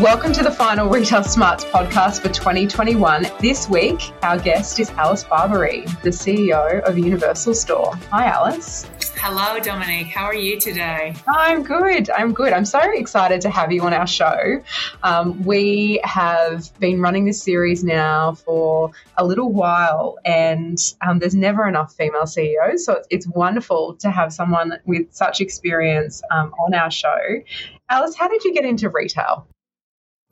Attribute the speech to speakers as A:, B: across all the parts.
A: Welcome to the final Retail Smarts podcast for 2021. This week, our guest is Alice Barbery, the CEO of Universal Store. Hi, Alice.
B: Hello, Dominique. How are you today?
A: I'm good. I'm good. I'm so excited to have you on our show. Um, we have been running this series now for a little while, and um, there's never enough female CEOs. So it's, it's, wonderful to have someone with such experience um, on our show. Alice, how did you get into retail?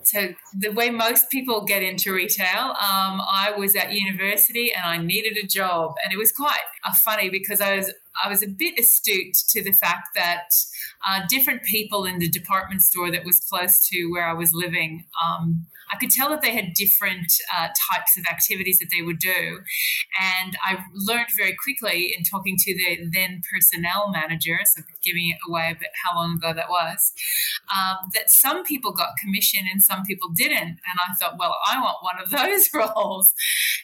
B: So the way most people get into retail, um, I was at university and I needed a job, and it was quite uh, funny because I was I was a bit astute to the fact that uh, different people in the department store that was close to where I was living um, I could tell that they had different uh, types of activities that they would do. And I learned very quickly in talking to the then personnel manager, so giving it away a bit how long ago that was, um, that some people got commission and some people didn't. And I thought, well, I want one of those roles.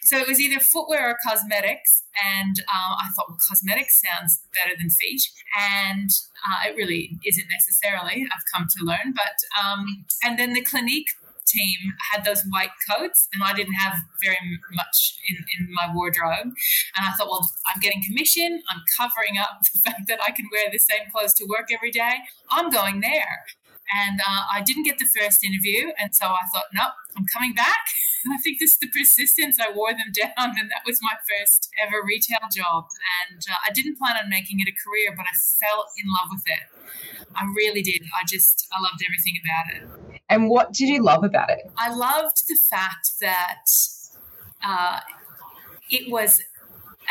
B: So it was either footwear or cosmetics. And um, I thought, well, cosmetics sounds better than feet. And uh, it really isn't necessarily, I've come to learn. But, um, and then the Clinique team had those white coats, and I didn't have very much in, in my wardrobe. And I thought, well, I'm getting commission. I'm covering up the fact that I can wear the same clothes to work every day. I'm going there. And uh, I didn't get the first interview. And so I thought, nope, I'm coming back. And I think this is the persistence. I wore them down. And that was my first ever retail job. And uh, I didn't plan on making it a career, but I fell in love with it. I really did. I just, I loved everything about it.
A: And what did you love about it?
B: I loved the fact that uh, it was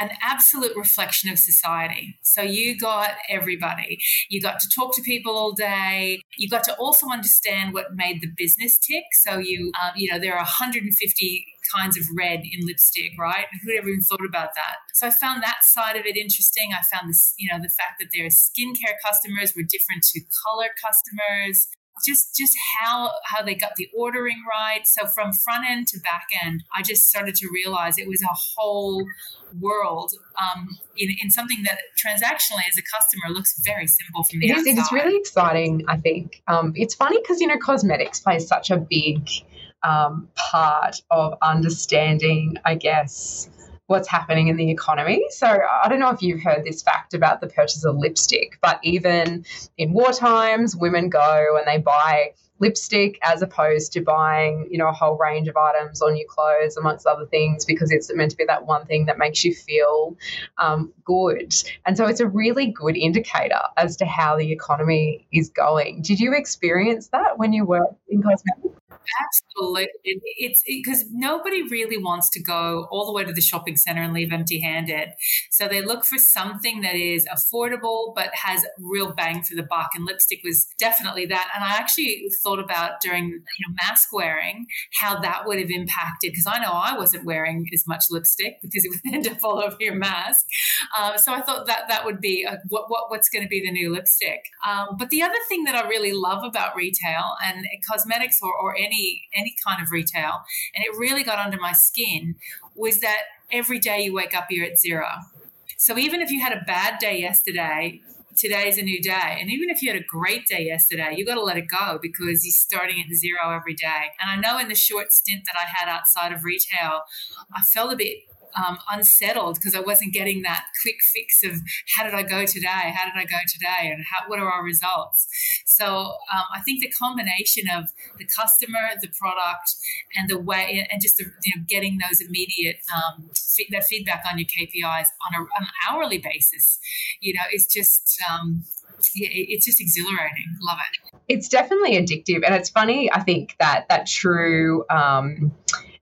B: an absolute reflection of society. So you got everybody. You got to talk to people all day. You got to also understand what made the business tick. So you, um, you know, there are 150 kinds of red in lipstick, right? Who'd ever even thought about that? So I found that side of it interesting. I found this, you know, the fact that their skincare customers were different to color customers just just how how they got the ordering right so from front end to back end i just started to realize it was a whole world um, in, in something that transactionally as a customer looks very simple from the
A: it
B: outside.
A: Is, it's really exciting i think um, it's funny because you know cosmetics plays such a big um, part of understanding i guess what's happening in the economy. So I don't know if you've heard this fact about the purchase of lipstick, but even in war times, women go and they buy lipstick as opposed to buying, you know, a whole range of items on your clothes, amongst other things, because it's meant to be that one thing that makes you feel um, good. And so it's a really good indicator as to how the economy is going. Did you experience that when you were in cosmetics?
B: Absolutely. It's because it, nobody really wants to go all the way to the shopping center and leave empty handed. So they look for something that is affordable but has real bang for the buck. And lipstick was definitely that. And I actually thought about during you know, mask wearing how that would have impacted because I know I wasn't wearing as much lipstick because it would end up all over your mask. Um, so I thought that that would be a, what, what, what's going to be the new lipstick. Um, but the other thing that I really love about retail and cosmetics or, or any any kind of retail, and it really got under my skin, was that every day you wake up, you're at zero. So even if you had a bad day yesterday, today's a new day. And even if you had a great day yesterday, you got to let it go because you're starting at zero every day. And I know in the short stint that I had outside of retail, I felt a bit um, unsettled because I wasn't getting that quick fix of how did I go today? How did I go today? And how, what are our results? So um, I think the combination of the customer, the product, and the way, and just the, you know, getting those immediate um, that feedback on your KPIs on, a, on an hourly basis, you know, it's just um, it's just exhilarating. Love it.
A: It's definitely addictive, and it's funny. I think that that true. Um,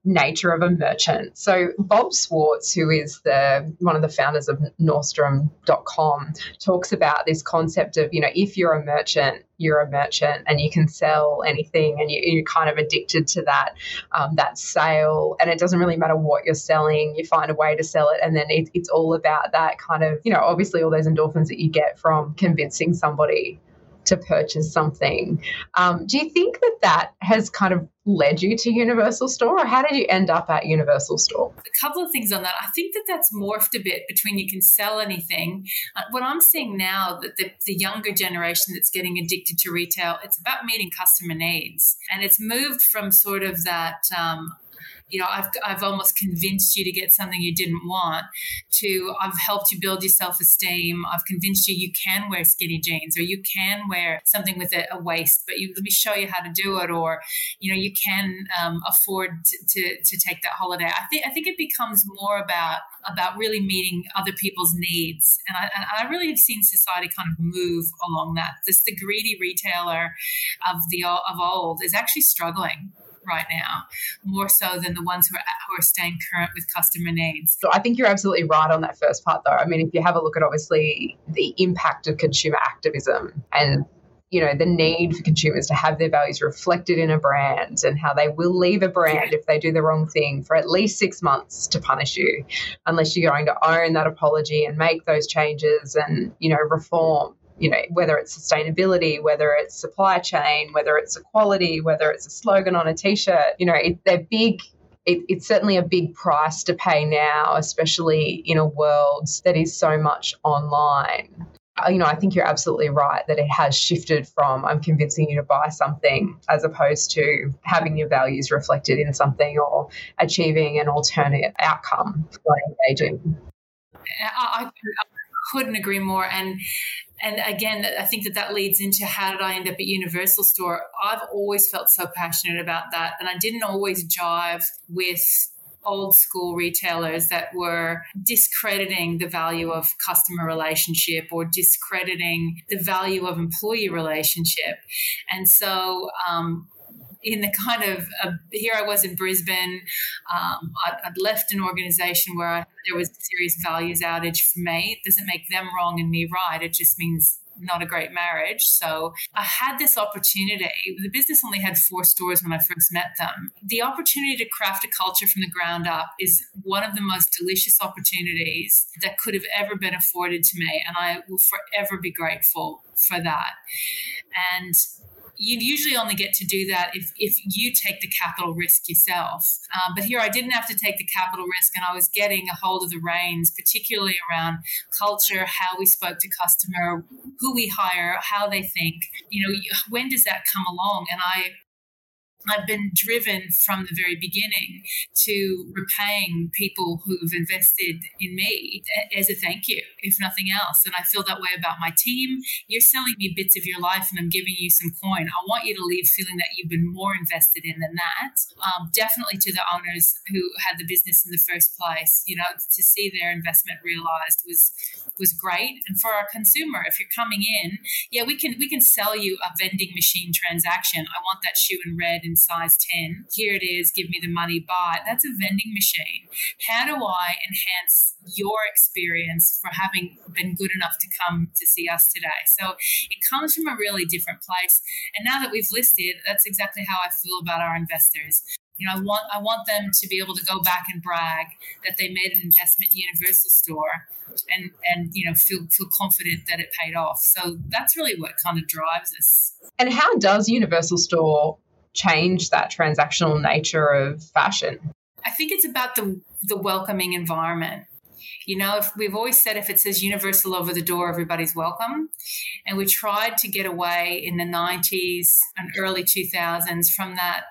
A: nature of a merchant. So Bob Swartz, who is the one of the founders of Nordstrom.com, talks about this concept of, you know, if you're a merchant, you're a merchant and you can sell anything and you, are kind of addicted to that um, that sale and it doesn't really matter what you're selling you find a way to sell it and then it, it's all about that kind of you know obviously all those endorphins that you get from convincing somebody to purchase something. Um, do you think that that has kind of led you to Universal Store, or how did you end up at Universal Store?
B: A couple of things on that. I think that that's morphed a bit between you can sell anything. Uh, what I'm seeing now that the, the younger generation that's getting addicted to retail, it's about meeting customer needs, and it's moved from sort of that. Um, you know, I've, I've almost convinced you to get something you didn't want, to I've helped you build your self esteem. I've convinced you you can wear skinny jeans or you can wear something with a, a waist, but you, let me show you how to do it. Or, you know, you can um, afford to, to, to take that holiday. I think, I think it becomes more about, about really meeting other people's needs. And I, and I really have seen society kind of move along that. This, the greedy retailer of the, of old is actually struggling right now, more so than the ones who are, who are staying current with customer needs.
A: So I think you're absolutely right on that first part, though. I mean, if you have a look at obviously the impact of consumer activism and you know the need for consumers to have their values reflected in a brand and how they will leave a brand if they do the wrong thing for at least six months to punish you unless you're going to own that apology and make those changes and you know reform you know, whether it's sustainability, whether it's supply chain, whether it's equality, whether it's a slogan on a t-shirt, you know, it, they're big it, it's certainly a big price to pay now, especially in a world that is so much online. Uh, you know, I think you're absolutely right that it has shifted from I'm convincing you to buy something as opposed to having your values reflected in something or achieving an alternate outcome by engaging.
B: I, I couldn't agree more. And and again, I think that that leads into how did I end up at Universal Store? I've always felt so passionate about that, and I didn't always jive with old school retailers that were discrediting the value of customer relationship or discrediting the value of employee relationship. And so, um, in the kind of uh, here I was in Brisbane. Um, I'd, I'd, left an organization where I, there was a serious values outage for me. It doesn't make them wrong and me right. It just means not a great marriage. So I had this opportunity. The business only had four stores when I first met them. The opportunity to craft a culture from the ground up is one of the most delicious opportunities that could have ever been afforded to me. And I will forever be grateful for that. And you'd usually only get to do that if, if you take the capital risk yourself. Um, but here I didn't have to take the capital risk and I was getting a hold of the reins, particularly around culture, how we spoke to customer, who we hire, how they think. You know, when does that come along? And I I've been driven from the very beginning to repaying people who've invested in me as a thank you, if nothing else. And I feel that way about my team. You're selling me bits of your life and I'm giving you some coin. I want you to leave feeling that you've been more invested in than that. Um, definitely to the owners who had the business in the first place, you know, to see their investment realized was was great. And for our consumer, if you're coming in, yeah, we can we can sell you a vending machine transaction. I want that shoe in red in size 10. Here it is, give me the money, buy. That's a vending machine. How do I enhance your experience for having been good enough to come to see us today? So it comes from a really different place. And now that we've listed, that's exactly how I feel about our investors. You know, I want I want them to be able to go back and brag that they made an investment Universal Store and and you know feel feel confident that it paid off. So that's really what kind of drives us.
A: And how does Universal Store change that transactional nature of fashion?
B: I think it's about the the welcoming environment. You know, if we've always said if it says universal over the door, everybody's welcome. And we tried to get away in the 90s and early 2000s from that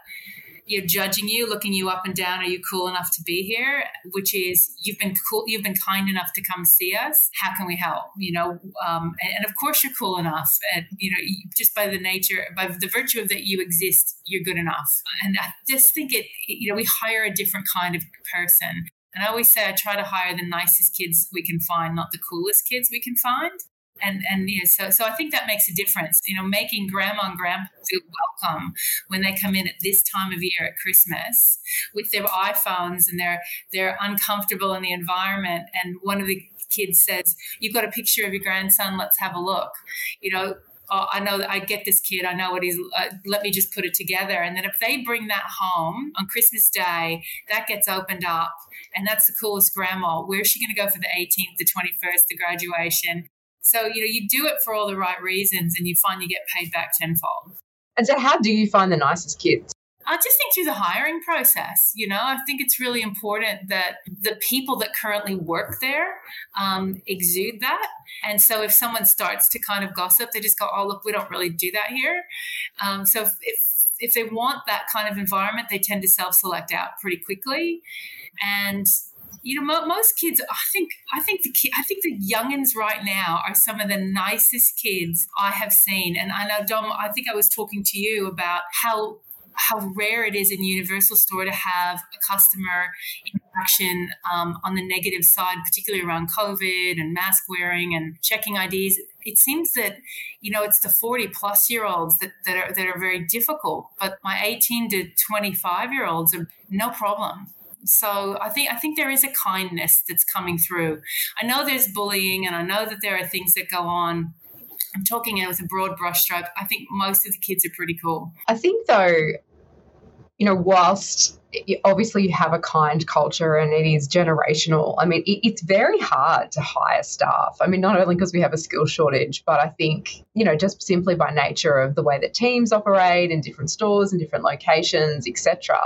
B: you're judging you, looking you up and down. Are you cool enough to be here? Which is you've been cool, you've been kind enough to come see us. How can we help? You know, um, and, and, of course you're cool enough. And you know, just by the nature, by the virtue of that you exist, you're good enough. And I just think it. You know, we hire a different kind of person. And I always say I try to hire the nicest kids we can find, not the coolest kids we can find and and yeah, so so I think that makes a difference. You know, making grandma and grandpa feel welcome when they come in at this time of year at Christmas with their iPhones and they're they're uncomfortable in the environment, and one of the kids says, "You've got a picture of your grandson. Let's have a look." You know, oh, I know I get this kid. I know what he's. Uh, let me just put it together. And then if they bring that home on Christmas Day, that gets opened up, and that's the coolest grandma. Where's she going to go for the 18th, the 21st, the graduation? So, you know, you do it for all the right reasons and you find you get paid back tenfold.
A: And so, how do you find the nicest kids?
B: I just think through the hiring process, you know, I think it's really important that the people that currently work there um, exude that. And so if someone starts to kind of gossip, they just go, oh, look, we don't really do that here. Um, so if, if, if they want that kind of environment, they tend to self select out pretty quickly. And you know, mo- most kids. I think. I think the ki- I think the youngins right now are some of the nicest kids I have seen. And I know Dom. I think I was talking to you about how how rare it is in Universal Store to have a customer interaction um, on the negative side, particularly around COVID and mask wearing and checking IDs. It seems that you know it's the 40 plus year olds that, that are that are very difficult, but my 18 to 25 year olds are no problem so I think I think there is a kindness that's coming through. I know there's bullying, and I know that there are things that go on. I'm talking with a broad brushstroke. I think most of the kids are pretty cool.
A: I think though, you know, whilst obviously you have a kind culture and it is generational. I mean, it, it's very hard to hire staff. I mean, not only because we have a skill shortage, but I think, you know, just simply by nature of the way that teams operate in different stores and different locations, etc.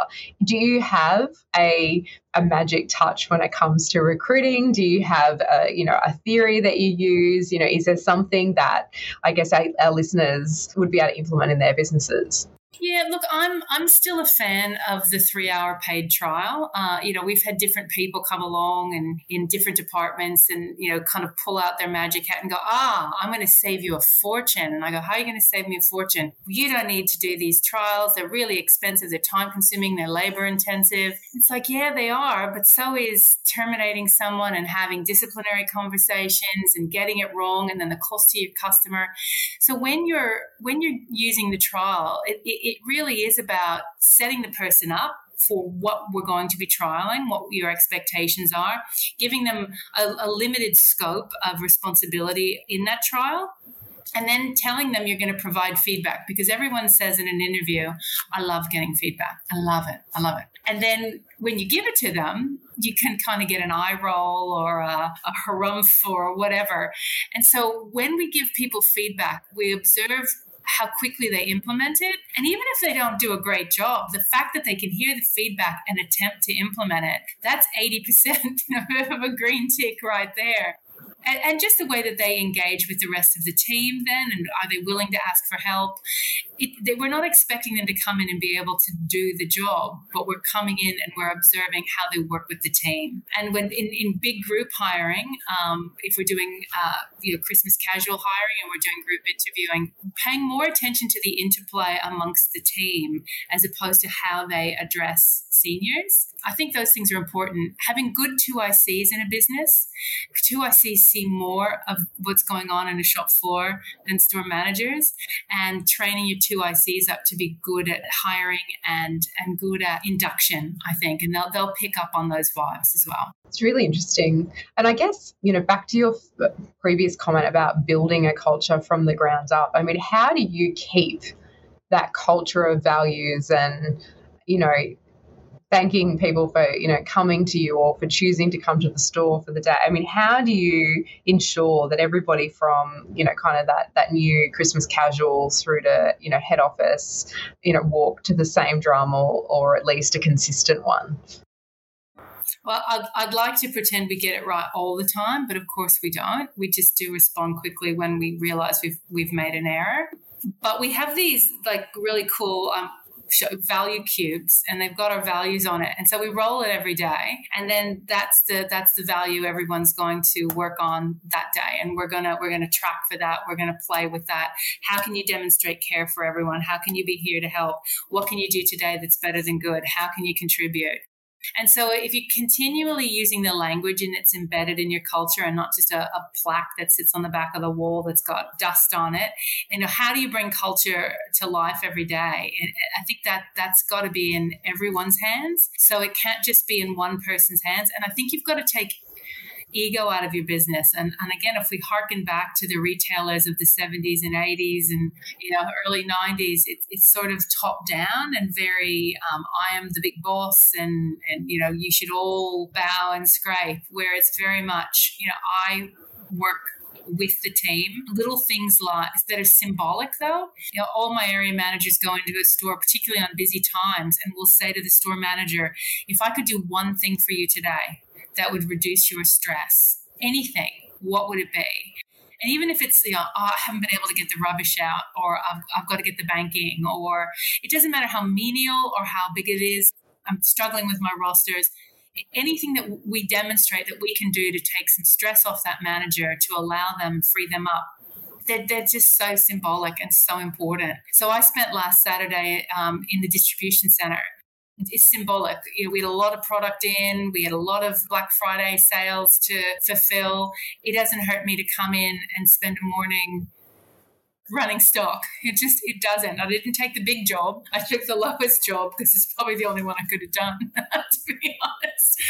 A: Do you have a a magic touch when it comes to recruiting? Do you have a, you know, a theory that you use? You know, is there something that I guess our, our listeners would be able to implement in their businesses?
B: Yeah, look, I'm I'm still a fan of the three hour paid trial. Uh, you know, we've had different people come along and in different departments and you know kind of pull out their magic hat and go, ah, I'm going to save you a fortune. And I go, how are you going to save me a fortune? You don't need to do these trials. They're really expensive. They're time consuming. They're labor intensive. It's like, yeah, they are, but so is terminating someone and having disciplinary conversations and getting it wrong, and then the cost to your customer. So when you're when you're using the trial, it, it it really is about setting the person up for what we're going to be trialing, what your expectations are, giving them a, a, limited scope of responsibility in that trial. And then telling them you're going to provide feedback because everyone says in an interview, I love getting feedback. I love it. I love it. And then when you give it to them, you can kind of get an eye roll or a, a harumph or whatever. And so when we give people feedback, we observe how quickly they implement it. And even if they don't do a great job, the fact that they can hear the feedback and attempt to implement it, that's 80% of a green tick right there and, and, just the way that they engage with the rest of the team then and are they willing to ask for help? It, they, we're not expecting them to come in and be able to do the job but we're coming in and we're observing how they work with the team. And when in, in big group hiring um, if we're doing uh, you know christmas casual hiring and we're doing group interviewing paying more attention to the interplay amongst the team as opposed to how they address seniors. I think those things are important. Having good two ICs in a business, two ICs see more of what's going on in a shop floor than store managers, and training your two ICs up to be good at hiring and and good at induction. I think, and they'll they'll pick up on those vibes as well.
A: It's really interesting, and I guess you know back to your previous comment about building a culture from the ground up. I mean, how do you keep that culture of values and you know thanking people for you know coming to you or for choosing to come to the store for the day i mean how do you ensure that everybody from you know kind of that that new christmas casual through to you know head office you know walk to the same drum or, or at least a consistent one
B: well, I'd, I'd like to pretend we get it right all the time, but of course we don't. We just do respond quickly when we realize we've we've made an error. But we have these like really cool um, value cubes and they've got our values on it. And so we roll it every day and then that's the that's the value everyone's going to work on that day. And we're gonna we're gonna track for that. We're gonna play with that. How can you demonstrate care for everyone? How can you be here to help? What can you do today that's better than good? How can you contribute and so if you're continually using the language and it's embedded in your culture and not just a, a, plaque that sits on the back of the wall that's got dust on it, you know, how do you bring culture to life every day? And I think that that's got to be in everyone's hands. So it can't just be in one person's hands. And I think you've got to take ego out of your business. And, and again, if we harken back to the retailers of the 70s and 80s and you know early 90s, it's, it's sort of top down and very um, I am the big boss and and you know you should all bow and scrape. Where it's very much you know I work with the team. Little things like that are symbolic, though. You know, all my area managers go into a store, particularly on busy times, and will say to the store manager, "If I could do one thing for you today, that would reduce your stress. Anything, what would it be?" And even if it's, you know, oh, I haven't been able to get the rubbish out, or I've, I've got to get the banking, or it doesn't matter how menial or how big it is, I'm struggling with my rosters. Anything that we demonstrate that we can do to take some stress off that manager to allow them, free them up, they're, they're just so symbolic and so important. So I spent last Saturday um, in the distribution center is symbolic. You know, we had a lot of product in, we had a lot of Black Friday sales to fulfill. It doesn't hurt me to come in and spend a morning running stock. It just it doesn't. I didn't take the big job. I took the lowest job because it's probably the only one I could have done, to be honest.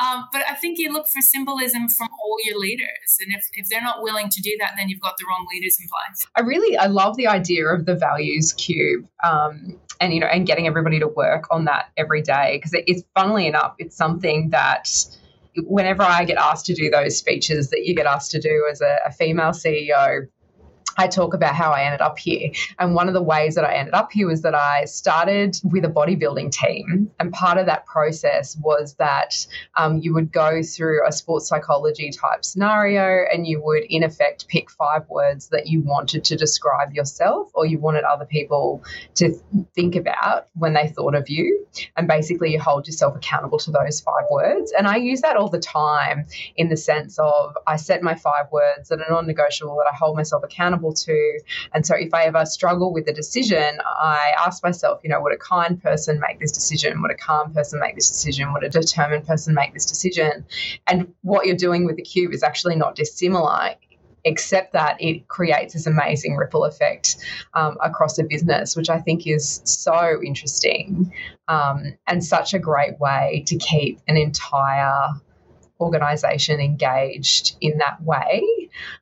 B: Um, but I think you look for symbolism from all your leaders, and if, if they're not willing to do that, then you've got the wrong leaders in place.
A: I really I love the idea of the values cube. Um, and you know, and getting everybody to work on that every day because it's funnily enough, it's something that whenever I get asked to do those speeches that you get asked to do as a, a female CEO, I talk about how I ended up here. And one of the ways that I ended up here was that I started with a bodybuilding team. And part of that process was that um, you would go through a sports psychology type scenario and you would, in effect, pick five words that you wanted to describe yourself or you wanted other people to think about when they thought of you. And basically, you hold yourself accountable to those five words. And I use that all the time in the sense of I set my five words that are non negotiable that I hold myself accountable to. And so if I ever struggle with a decision, I ask myself, you know, would a kind person make this decision? Would a calm person make this decision? Would a determined person make this decision? And what you're doing with the cube is actually not dissimilar except that it creates this amazing ripple effect um, across a business, which I think is so interesting um, and such a great way to keep an entire organization engaged in that way.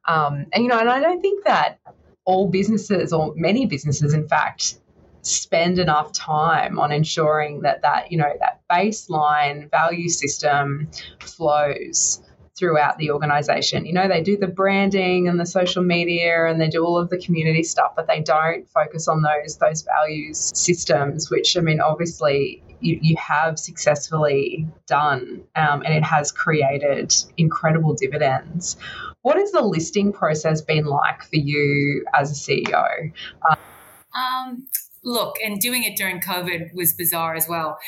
A: Um, and, you know, and I don't think that all businesses or many businesses, in fact, spend enough time on ensuring that that, you know, that baseline value system flows throughout the organization. You know, they do the branding and the social media and they do all of the community stuff, but they don't focus on those those values systems, which I mean obviously you, you have successfully done um, and it has created incredible dividends. What has the listing process been like for you as a CEO?
B: Um, um, look, and doing it during COVID was bizarre as well.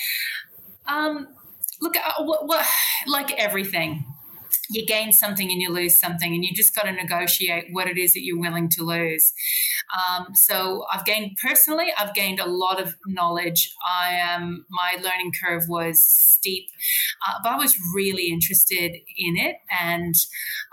B: Um, look, uh, what, what, like everything, you gain something and you lose something, and you just got to negotiate what it is that you're willing to lose. Um, so I've gained personally, I've gained a lot of knowledge. I am um, my learning curve was steep, uh, but I was really interested in it, and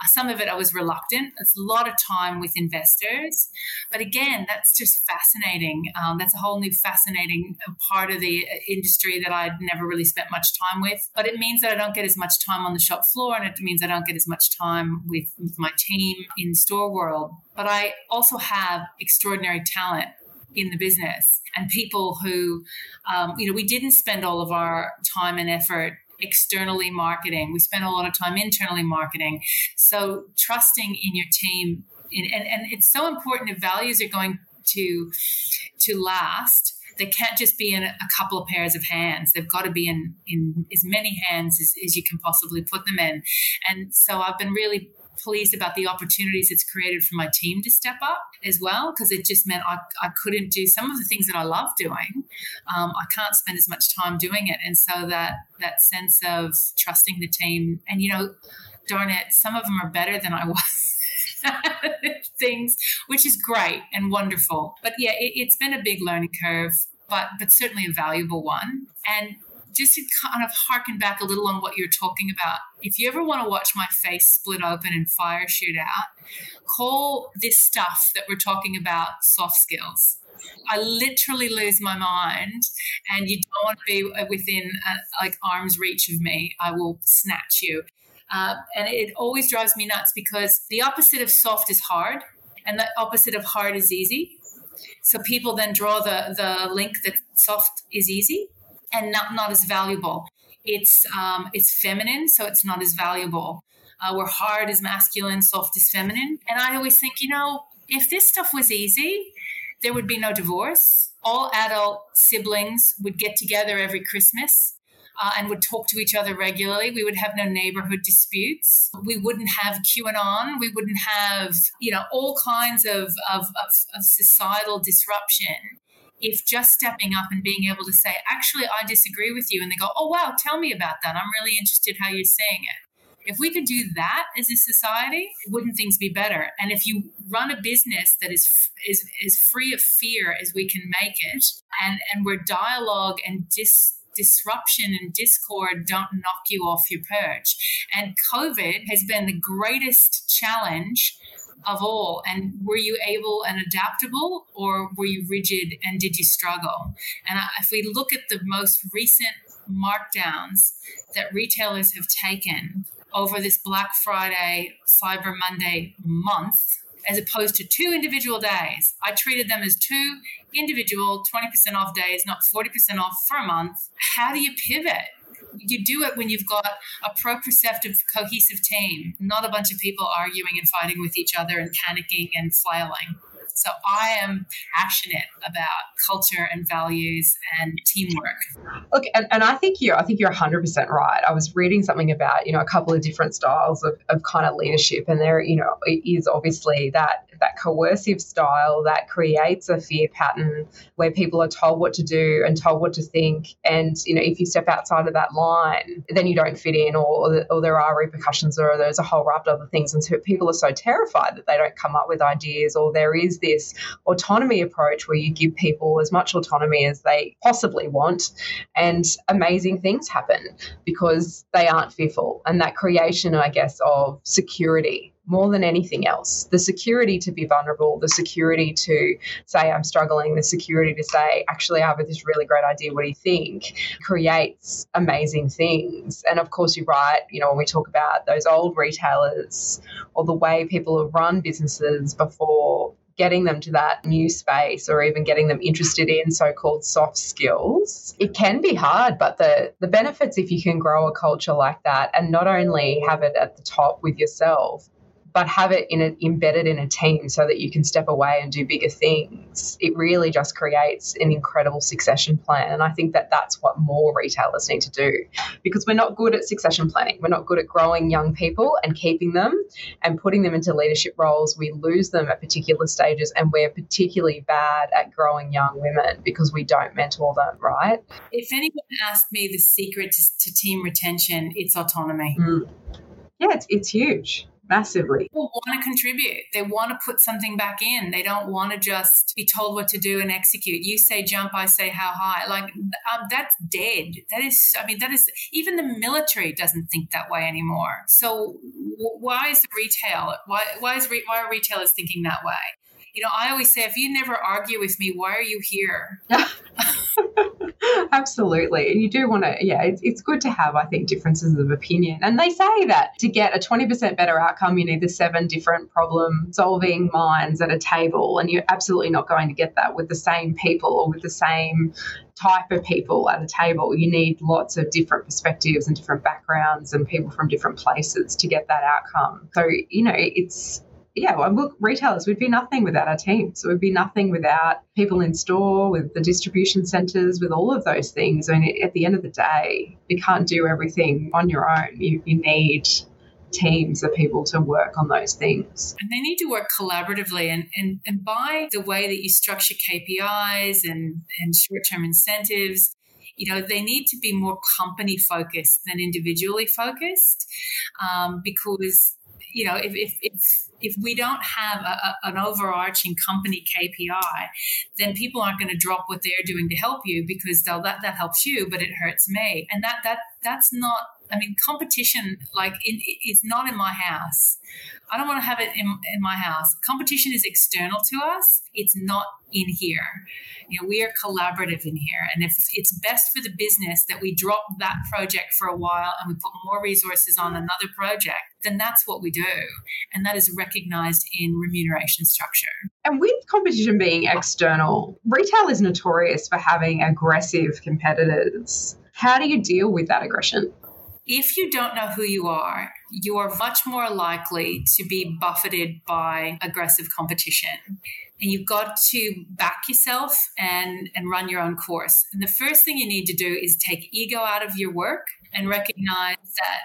B: uh, some of it I was reluctant. It's a lot of time with investors, but again, that's just fascinating. Um, that's a whole new fascinating part of the uh, industry that I'd never really spent much time with. But it means that I don't get as much time on the shop floor, and it means I don't get as much time with, with my team in store world. But I also have extraordinary talent in the business and people who, um, you know, we didn't spend all of our time and effort externally marketing. We spent a lot of time internally marketing. So trusting in your team, in, and, and it's so important if values are going to to last they can't just be in a couple of pairs of hands. They've got to be in, in as many hands as, as you can possibly put them in. And so I've been really pleased about the opportunities it's created for my team to step up as well because it just meant I, I couldn't do some of the things that I love doing. Um, I can't spend as much time doing it, and so that that sense of trusting the team and you know, darn it, some of them are better than I was. things, which is great and wonderful. But yeah, it, has been a big learning curve, but but certainly a valuable one. And just to kind of harken back a little on what you're talking about, if you ever want to watch my face split open and fire shoot out, call this stuff that we're talking about soft skills. I literally lose my mind, and you don't want to be within a, uh, like arm's reach of me. I will snatch you. Uh, and it always drives me nuts because the opposite of soft is hard, and the opposite of hard is easy. So people then draw the, the link that soft is easy and not, not as valuable. It's um, it's feminine, so it's not as valuable. Uh, where hard is masculine, soft is feminine. And I always think, you know, if this stuff was easy, there would be no divorce. All adult siblings would get together every Christmas uh, and would talk to each other regularly. We would have no neighborhood disputes. We wouldn't have QAnon. We wouldn't have, you know, all kinds of, of, of, of societal disruption if just stepping up and being able to say, actually, I disagree with you, and they go, oh, wow, tell me about that. I'm really interested how you're saying it. If we could do that as a society, wouldn't things be better? And if you run a business that is is is free of fear as we can make it, and and where dialogue and dis disruption and discord don't knock you off your perch. And COVID has been the greatest challenge of all. And were you able and adaptable, or were you rigid and did you struggle? And if we look at the most recent markdowns that retailers have taken over this Black Friday, Cyber Monday month, as opposed to two individual days. I treated them as two individual 20% off days, not 40% off for a month. How do you pivot? You do it when you've got a proprioceptive, cohesive team, not a bunch of people arguing and fighting with each other and panicking and flailing. So I am passionate about culture and values and teamwork.
A: Look, and, and I think you're I think you're 100% right. I was reading something about, you know, a couple of different styles of, of kind of leadership and there, you know, is obviously that that coercive style that creates a fear pattern where people are told what to do and told what to think. And, you know, if you step outside of that line, then you don't fit in or, or there are repercussions or there's a whole raft of other things. And so people are so terrified that they don't come up with ideas or there is this autonomy approach where you give people as much autonomy as they possibly want and amazing things happen because they aren't fearful. And that creation, I guess, of security more than anything else. The security to be vulnerable, the security to say, I'm struggling, the security to say, actually, I have this really great idea. What do you think? creates amazing things. And of course, you're right. You know, when we talk about those old retailers or the way people have run businesses before getting them to that new space or even getting them interested in so-called soft skills it can be hard but the the benefits if you can grow a culture like that and not only have it at the top with yourself but have it in a, embedded in a team so that you can step away and do bigger things. It really just creates an incredible succession plan. And I think that that's what more retailers need to do because we're not good at succession planning. We're not good at growing young people and keeping them and putting them into leadership roles. We lose them at particular stages and we're particularly bad at growing young women because we don't mentor them, right?
B: If anyone asked me the secret to, to team retention, it's autonomy.
A: Mm. Yeah, it's, it's huge massively.
B: People want to contribute. They want to put something back in. They don't want to just be told what to do and execute. You say jump, I say how high. Like um, that's dead. That is, I mean, that is even the military doesn't think that way anymore. So why is the retail? Why why is re- why are retailers thinking that way? You know, I always say, if you never argue with me, why are you here?
A: Absolutely. And you do want to, yeah, it's, it's good to have, I think, differences of opinion. And they say that to get a 20% better outcome, you need the seven different problem solving minds at a table. And you're absolutely not going to get that with the same people or with the same type of people at a table. You need lots of different perspectives and different backgrounds and people from different places to get that outcome. So, you know, it's yeah, well, look, retailers we'd be nothing without our teams. It would be nothing without people in store, with the distribution centres, with all of those things. I mean, at the end of the day, you can't do everything on your own. You, you need teams of people to work on those things.
B: And they need to work collaboratively. And, and, and by the way that you structure KPIs and, and short term incentives, you know, they need to be more company focused than individually focused um, because, you know, if, if, if if we don't have a, a, an overarching company KPI, then people aren't going to drop what they're doing to help you because they'll that that helps you, but it hurts me, and that that that's not. I mean, competition like in, is not in my house. I don't want to have it in, in my house. Competition is external to us. It's not in here. You know, we are collaborative in here. And if it's best for the business that we drop that project for a while and we put more resources on another project, then that's what we do. And that is recognized in remuneration structure.
A: And with competition being external, retail is notorious for having aggressive competitors How do you deal with that aggression?
B: If you don't know who you are, you are much more likely to be buffeted by aggressive competition. And you've got to back yourself and, and run your own course. And the first thing you need to do is take ego out of your work and recognize that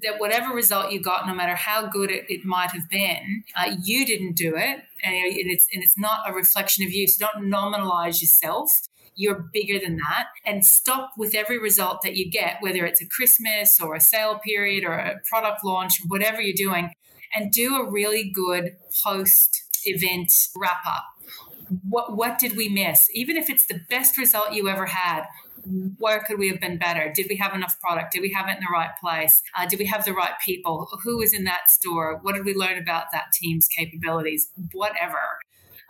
B: that whatever result you got, no matter how good it, it might have been, uh, you didn't do it, and it's and it's not a reflection of you. So don't nominalize yourself you're bigger than that and stop with every result that you get, whether it's a Christmas or a sale period or a product launch, whatever you're doing, and do a really good post event wrap up. What, what did we miss? Even if it's the best result you ever had, where could we have been better? Did we have enough product? Did we have it in the right place? Uh, did we have the right people? Who was in that store? What did we learn about that team's capabilities? Whatever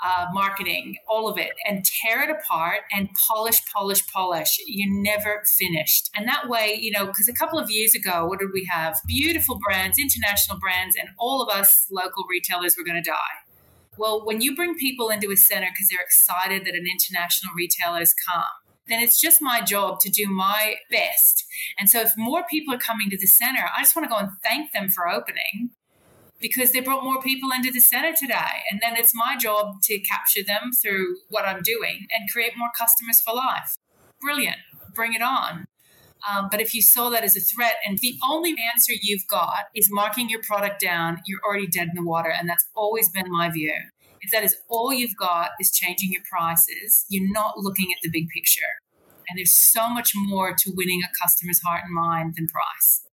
B: uh, marketing, all of it, and tear it apart and polish, polish, polish. You're never finished. And that way, you know, because a couple of years ago, what did we have? Beautiful brands, international brands, and all of us local retailers were going to die. Well, when you bring people into a center because they're excited that an international retailer has come, then it's just my job to do my best. And so if more people are coming to the center, I just want to go and thank them for opening because they brought more people into the center today. And then it's my job to capture them through what I'm doing and create more customers for life. Brilliant. Bring it on. Um, but if you saw that as a threat and the only answer you've got is marking your product down, you're already dead in the water. And that's always been my view. If that is all you've got is changing your prices, you're not looking at the big picture. And there's so much more to winning a customer's heart and mind than price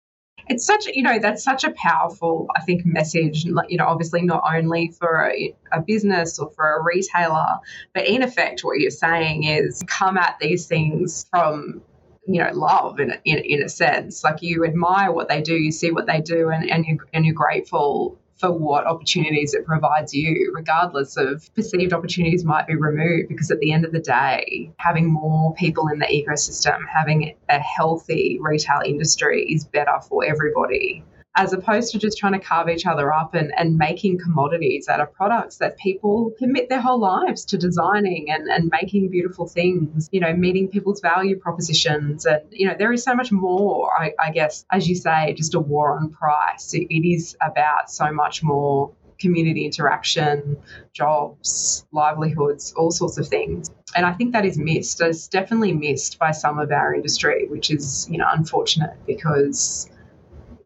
A: it's such you know that's such a powerful i think message you know obviously not only for a, a, business or for a retailer but in effect what you're saying is come at these things from you know love in, in, in a sense. Like you admire what they do you see what they do and, and, you, and you're grateful for what opportunities it provides you, regardless of perceived opportunities might be removed. Because at the end of the day, having more people in the ecosystem, having a healthy retail industry is better for everybody as opposed to just trying to carve each other up and, and making commodities out of products that people commit their whole lives to designing and, and making beautiful things, you know, meeting people's value propositions. And, you know, there is so much more, I, I guess, as you say, just a war on price. it, it is about so much more community interaction, jobs, livelihoods, all sorts of things. And I think that is missed. It's definitely missed by some of our industry, which is, you know, unfortunate because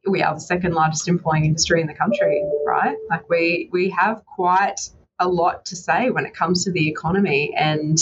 A: we are the second largest employing industry in the country, right? Like we we have quite a lot to say when it comes to the economy and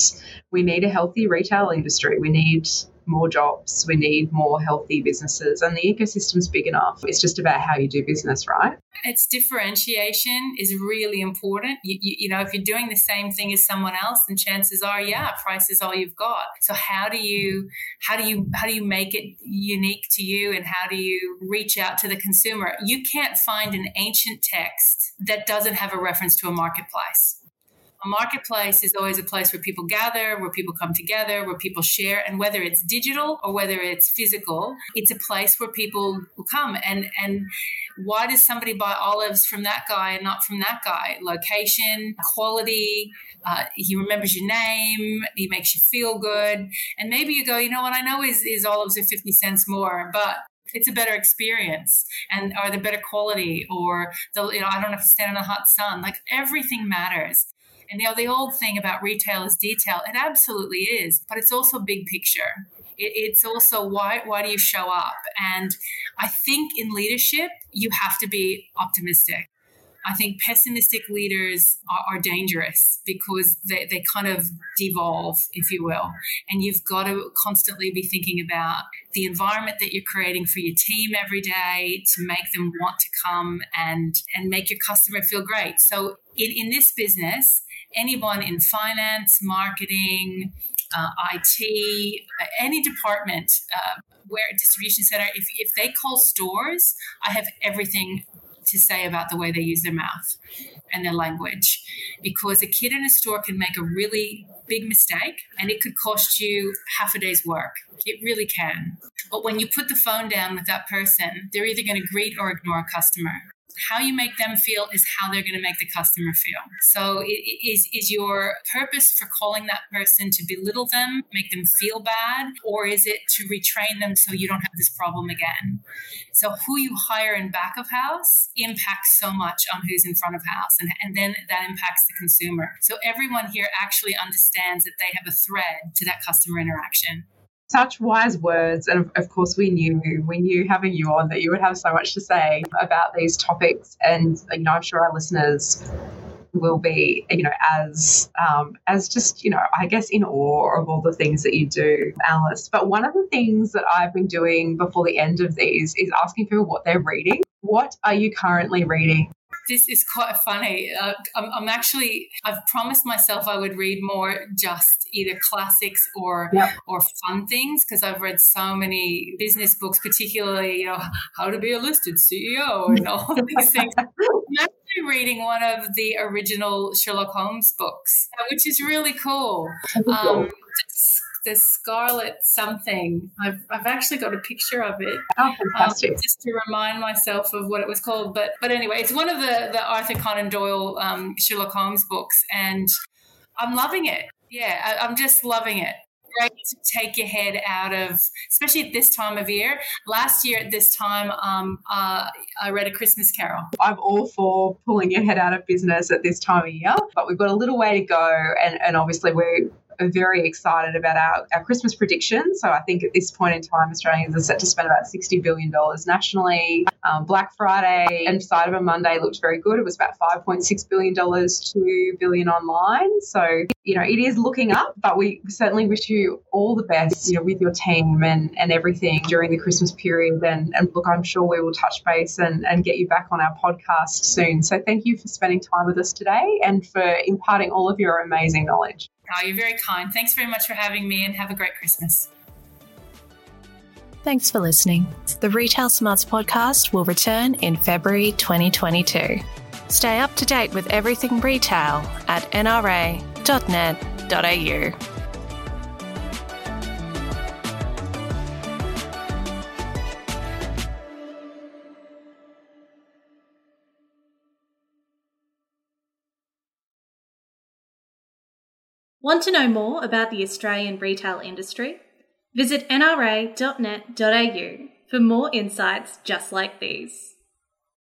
A: we need a healthy retail industry. We need more jobs. We need more healthy businesses, and the ecosystem's big enough. It's just about how you do business, right?
B: It's differentiation is really important. You, you, you, know, if you're doing the same thing as someone else, then chances are, yeah, price is all you've got. So how do you how do you how do you make it unique to you, and how do you reach out to the consumer? You can't find an ancient text that doesn't have a reference to a marketplace a marketplace is always a place where people gather, where people come together, where people share, and whether it's digital or whether it's physical, it's a place where people will come. And and why does somebody buy olives from that guy and not from that guy? Location, quality. Uh, he remembers your name. He makes you feel good. And maybe you go, you know what? I know his, his olives are fifty cents more, but it's a better experience and are the better quality or the you know i don't have to stand in the hot sun like everything matters and you know, the old thing about retail is detail. It absolutely is, but it's also big picture. It, it's also why why do you show up? And I think in leadership, you have to be optimistic. I think pessimistic leaders are, are, dangerous because they, they kind of devolve, if you will. And you've got to constantly be thinking about the environment that you're creating for your team every day to make them want to come and, and make your customer feel great. So in, in this business, anyone in finance, marketing, uh, IT, uh, any department uh, where a distribution center, if, if they call stores, I have everything to say about the way they use their mouth and their language. Because a kid in a store can make a really big mistake and it could cost you half a day's work. It really can. But when you put the phone down with that person, they're either going to greet or ignore a customer. How you make them feel is how they're going to make the customer feel. So is is your purpose for calling that person to belittle them, make them feel bad, or is it to retrain them so you don't have this problem again? So who you hire in back of house impacts so much on who's in front of house and, and then that impacts the consumer. So everyone here actually understands that they have a thread to that customer interaction
A: such wise words and of course we knew we knew having you on that you would have so much to say about these topics. And you know i'm sure our listeners will be you know as um, as just you know i guess in awe of all the things that you do alice. But one of the things that i've been doing before the end of these is asking people what they're reading. What are you currently reading
B: this is quite funny. Uh, I'm, I'm, actually, I've promised myself I would read more just either classics or yep. or fun things because I've read so many business books, particularly you know how to be a listed CEO and all these things. I'm actually reading one of the original Sherlock Holmes books, which is really cool. Um, the Scarlet something. I've, I've actually got a picture of it.
A: Oh, fantastic. Um,
B: just to remind myself of what it was called. But but anyway, it's one of the, the Arthur Conan Doyle um, Sherlock Holmes books. And I'm loving it. Yeah, I, I'm just loving it great to take your head out of, especially at this time of year. Last year at this time, um, uh, I read A Christmas Carol.
A: I'm all for pulling your head out of business at this time of year, but we've got a little way to go. And, and obviously, we're are very excited about our, our Christmas predictions. So I think at this point in time, Australians are set to spend about $60 billion nationally. Um, Black Friday and Cyber Monday looked very good. It was about $5.6 billion, 2 billion online. So, you know, it is looking up, but we certainly wish you all the best, you know, with your team and, and everything during the Christmas period. And, and look, I'm sure we will touch base and, and get you back on our podcast soon. So thank you for spending time with us today and for imparting all of your amazing knowledge.
B: Oh, you're very kind. Thanks very much for having me and have a great Christmas.
C: Thanks for listening. The Retail Smarts podcast will return in February 2022. Stay up to date with everything retail at nra.net.au.
D: Want to know more about the Australian retail industry? Visit nra.net.au for more insights just like these.